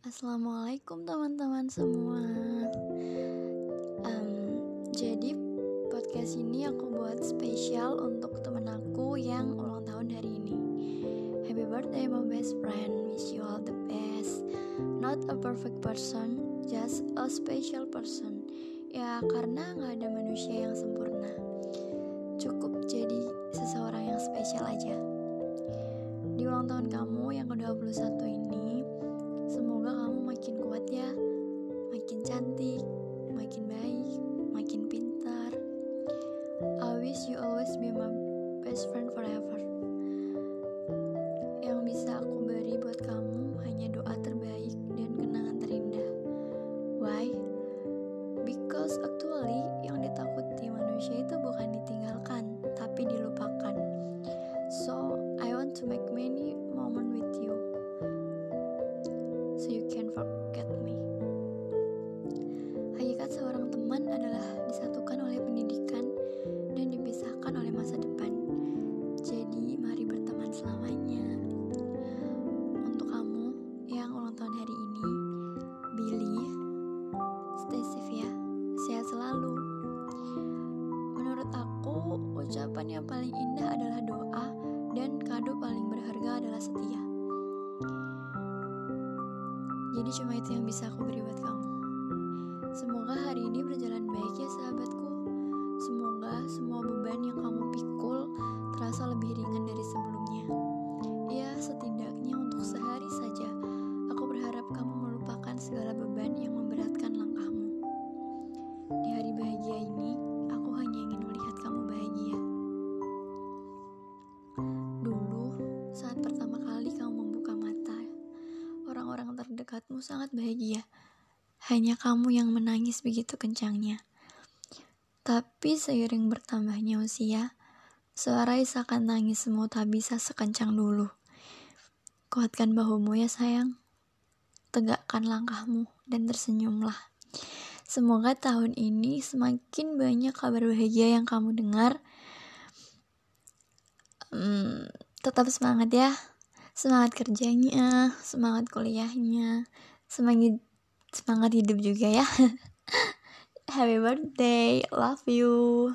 Assalamualaikum teman-teman semua. Um, jadi podcast ini aku buat spesial untuk temen aku yang ulang tahun hari ini. Happy birthday my best friend. Wish you all the best. Not a perfect person, just a special person. Ya karena nggak ada manusia yang sempurna. Cukup jadi seseorang yang spesial aja. Di ulang tahun kamu yang ke-21 ini, be my best friend forever. Yang bisa aku beri buat kamu hanya doa terbaik dan kenangan terindah. Why? Because actually yang ditakuti manusia itu bukan ditinggalkan, tapi dilupakan. So, I want to make many ucapan yang paling indah adalah doa dan kado paling berharga adalah setia. Jadi cuma itu yang bisa aku beri buat kamu. Semoga hari ini berjalan baik ya sahabatku. Semoga semua beban yang kamu terdekatmu sangat bahagia. Hanya kamu yang menangis begitu kencangnya. Tapi seiring bertambahnya usia, suara isakan tangismu tak bisa sekencang dulu. Kuatkan bahumu ya sayang. Tegakkan langkahmu dan tersenyumlah. Semoga tahun ini semakin banyak kabar bahagia yang kamu dengar. Hmm, tetap semangat ya. Semangat kerjanya, semangat kuliahnya, semangat semangat hidup juga ya. Happy birthday, love you.